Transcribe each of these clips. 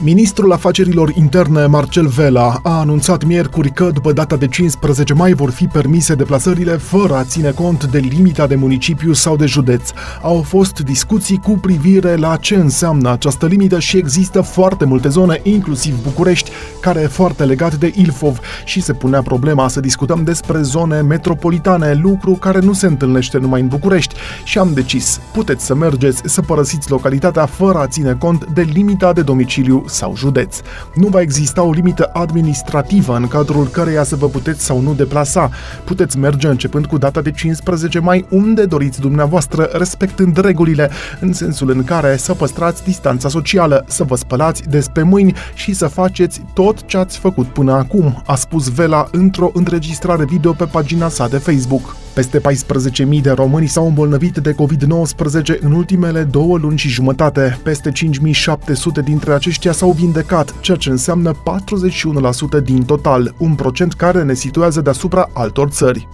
Ministrul Afacerilor Interne Marcel Vela a anunțat miercuri că după data de 15 mai vor fi permise deplasările fără a ține cont de limita de municipiu sau de județ. Au fost discuții cu privire la ce înseamnă această limită și există foarte multe zone, inclusiv București, care e foarte legat de Ilfov și se punea problema să discutăm despre zone metropolitane, lucru care nu se întâlnește numai în București și am decis, puteți să mergeți să părăsiți localitatea fără a ține cont de limita de domiciliu sau județ. Nu va exista o limită administrativă în cadrul căreia să vă puteți sau nu deplasa. Puteți merge începând cu data de 15 mai unde doriți dumneavoastră, respectând regulile, în sensul în care să păstrați distanța socială, să vă spălați des pe mâini și să faceți tot ce ați făcut până acum, a spus Vela într-o înregistrare video pe pagina sa de Facebook. Peste 14.000 de români s-au îmbolnăvit de COVID-19 în ultimele două luni și jumătate. Peste 5.700 dintre aceștia s-au vindecat, ceea ce înseamnă 41% din total, un procent care ne situează deasupra altor țări.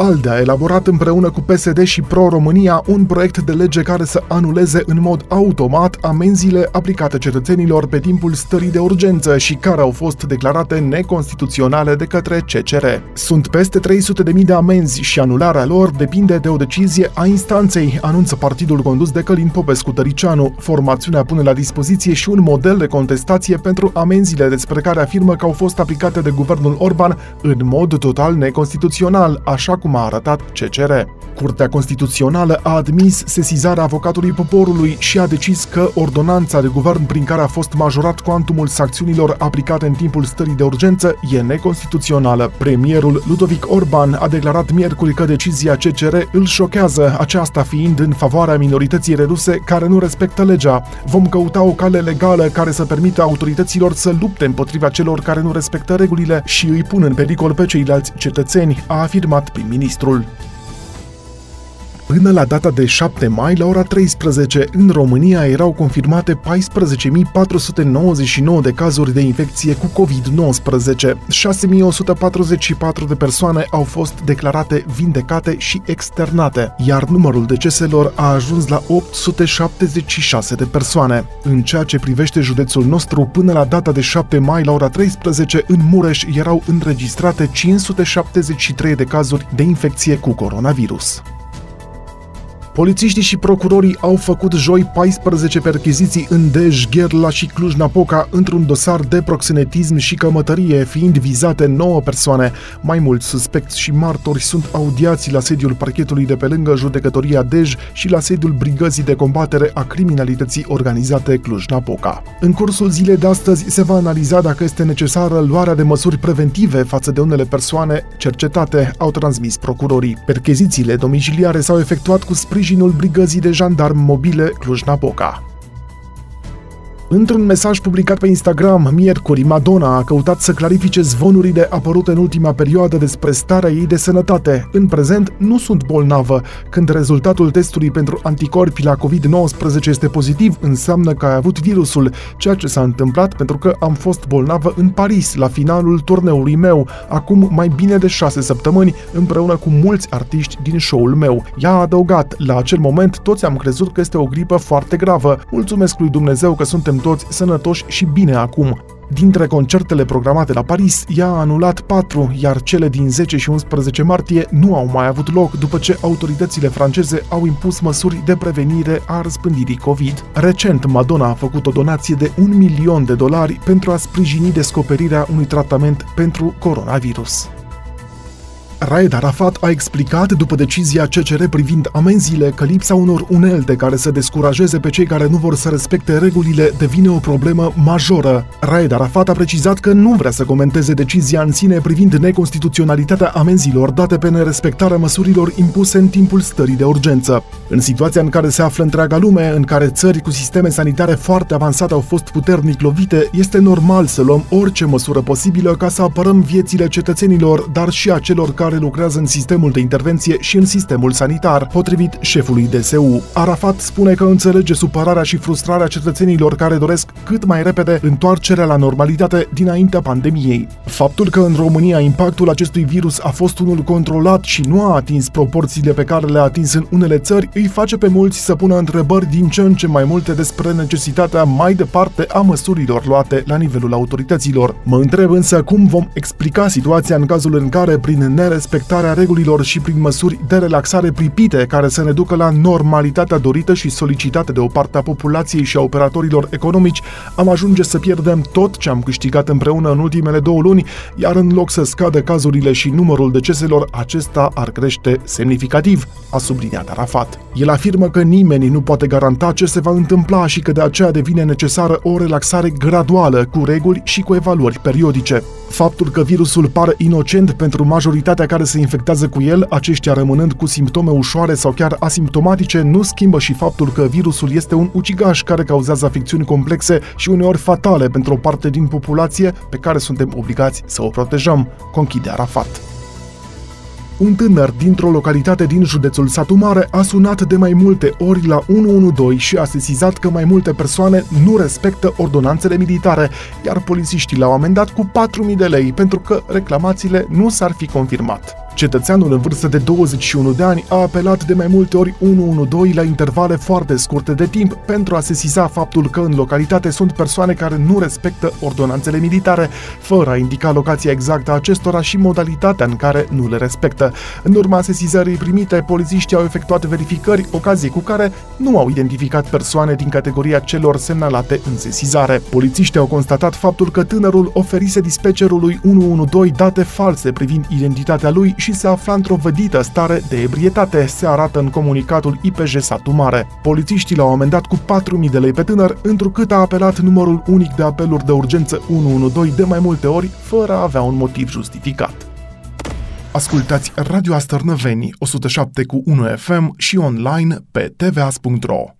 ALDE a elaborat împreună cu PSD și Pro-România un proiect de lege care să anuleze în mod automat amenziile aplicate cetățenilor pe timpul stării de urgență și care au fost declarate neconstituționale de către CCR. Sunt peste 300.000 de amenzi și anularea lor depinde de o decizie a instanței, anunță partidul condus de Călin Popescu Tăricianu. Formațiunea pune la dispoziție și un model de contestație pentru amenziile despre care afirmă că au fost aplicate de guvernul Orban în mod total neconstituțional, așa cum a arătat CCR. Curtea Constituțională a admis sesizarea avocatului poporului și a decis că ordonanța de guvern prin care a fost majorat cuantumul sancțiunilor aplicate în timpul stării de urgență e neconstituțională. Premierul Ludovic Orban a declarat miercuri că decizia CCR îl șochează, aceasta fiind în favoarea minorității reduse care nu respectă legea. Vom căuta o cale legală care să permită autorităților să lupte împotriva celor care nu respectă regulile și îi pun în pericol pe ceilalți cetățeni, a afirmat prim-ministrul. Până la data de 7 mai, la ora 13, în România erau confirmate 14.499 de cazuri de infecție cu COVID-19. 6.144 de persoane au fost declarate vindecate și externate, iar numărul deceselor a ajuns la 876 de persoane. În ceea ce privește județul nostru, până la data de 7 mai, la ora 13, în Mureș erau înregistrate 573 de cazuri de infecție cu coronavirus. Polițiștii și procurorii au făcut joi 14 percheziții în Dej, Gherla și Cluj-Napoca într-un dosar de proxenetism și cămătărie, fiind vizate 9 persoane. Mai mulți suspecți și martori sunt audiați la sediul parchetului de pe lângă judecătoria Dej și la sediul Brigăzii de combatere a criminalității organizate Cluj-Napoca. În cursul zilei de astăzi se va analiza dacă este necesară luarea de măsuri preventive față de unele persoane cercetate, au transmis procurorii. Perchezițiile domiciliare s-au efectuat cu sprijin sprijinul brigăzii de jandarm mobile Cluj-Napoca. Într-un mesaj publicat pe Instagram, miercuri, Madonna a căutat să clarifice zvonurile apărute în ultima perioadă despre starea ei de sănătate. În prezent, nu sunt bolnavă. Când rezultatul testului pentru anticorpi la COVID-19 este pozitiv, înseamnă că ai avut virusul, ceea ce s-a întâmplat pentru că am fost bolnavă în Paris, la finalul turneului meu, acum mai bine de șase săptămâni, împreună cu mulți artiști din show-ul meu. Ea a adăugat, la acel moment toți am crezut că este o gripă foarte gravă. Mulțumesc lui Dumnezeu că suntem toți sănătoși și bine acum. Dintre concertele programate la Paris, ea a anulat 4, iar cele din 10 și 11 martie nu au mai avut loc după ce autoritățile franceze au impus măsuri de prevenire a răspândirii COVID. Recent, Madonna a făcut o donație de 1 milion de dolari pentru a sprijini descoperirea unui tratament pentru coronavirus. Raed Arafat a explicat după decizia CCR privind amenziile că lipsa unor unelte care să descurajeze pe cei care nu vor să respecte regulile devine o problemă majoră. Raed Arafat a precizat că nu vrea să comenteze decizia în sine privind neconstituționalitatea amenzilor date pe nerespectarea măsurilor impuse în timpul stării de urgență. În situația în care se află întreaga lume, în care țări cu sisteme sanitare foarte avansate au fost puternic lovite, este normal să luăm orice măsură posibilă ca să apărăm viețile cetățenilor, dar și a celor care care lucrează în sistemul de intervenție și în sistemul sanitar, potrivit șefului DSU. Arafat spune că înțelege supărarea și frustrarea cetățenilor care doresc cât mai repede întoarcerea la normalitate dinaintea pandemiei. Faptul că în România impactul acestui virus a fost unul controlat și nu a atins proporțiile pe care le-a atins în unele țări îi face pe mulți să pună întrebări din ce în ce mai multe despre necesitatea mai departe a măsurilor luate la nivelul autorităților. Mă întreb însă cum vom explica situația în cazul în care, prin nerespectarea regulilor și prin măsuri de relaxare pripite care să ne ducă la normalitatea dorită și solicitată de o parte a populației și a operatorilor economici, am ajunge să pierdem tot ce am câștigat împreună în ultimele două luni, iar în loc să scadă cazurile și numărul deceselor, acesta ar crește semnificativ, a subliniat Arafat. El afirmă că nimeni nu poate garanta ce se va întâmpla și că de aceea devine necesară o relaxare graduală, cu reguli și cu evaluări periodice. Faptul că virusul pare inocent pentru majoritatea care se infectează cu el, aceștia rămânând cu simptome ușoare sau chiar asimptomatice, nu schimbă și faptul că virusul este un ucigaș care cauzează afecțiuni complexe și uneori fatale pentru o parte din populație pe care suntem obligați să o protejăm, conchide Arafat. Un tânăr dintr-o localitate din județul Satu Mare a sunat de mai multe ori la 112 și a sesizat că mai multe persoane nu respectă ordonanțele militare, iar polițiștii l-au amendat cu 4.000 de lei pentru că reclamațiile nu s-ar fi confirmat. Cetățeanul în vârstă de 21 de ani a apelat de mai multe ori 112 la intervale foarte scurte de timp pentru a sesiza faptul că în localitate sunt persoane care nu respectă ordonanțele militare, fără a indica locația exactă a acestora și modalitatea în care nu le respectă. În urma sesizării primite, polițiștii au efectuat verificări, ocazie cu care nu au identificat persoane din categoria celor semnalate în sesizare. Polițiștii au constatat faptul că tânărul oferise dispecerului 112 date false privind identitatea lui și se afla într-o vădită stare de ebrietate, se arată în comunicatul IPJ Satu Mare. Polițiștii l-au amendat cu 4.000 de lei pe tânăr, întrucât a apelat numărul unic de apeluri de urgență 112 de mai multe ori, fără a avea un motiv justificat. Ascultați Radio Astărnăveni 107 cu 1 FM și online pe tvas.ro.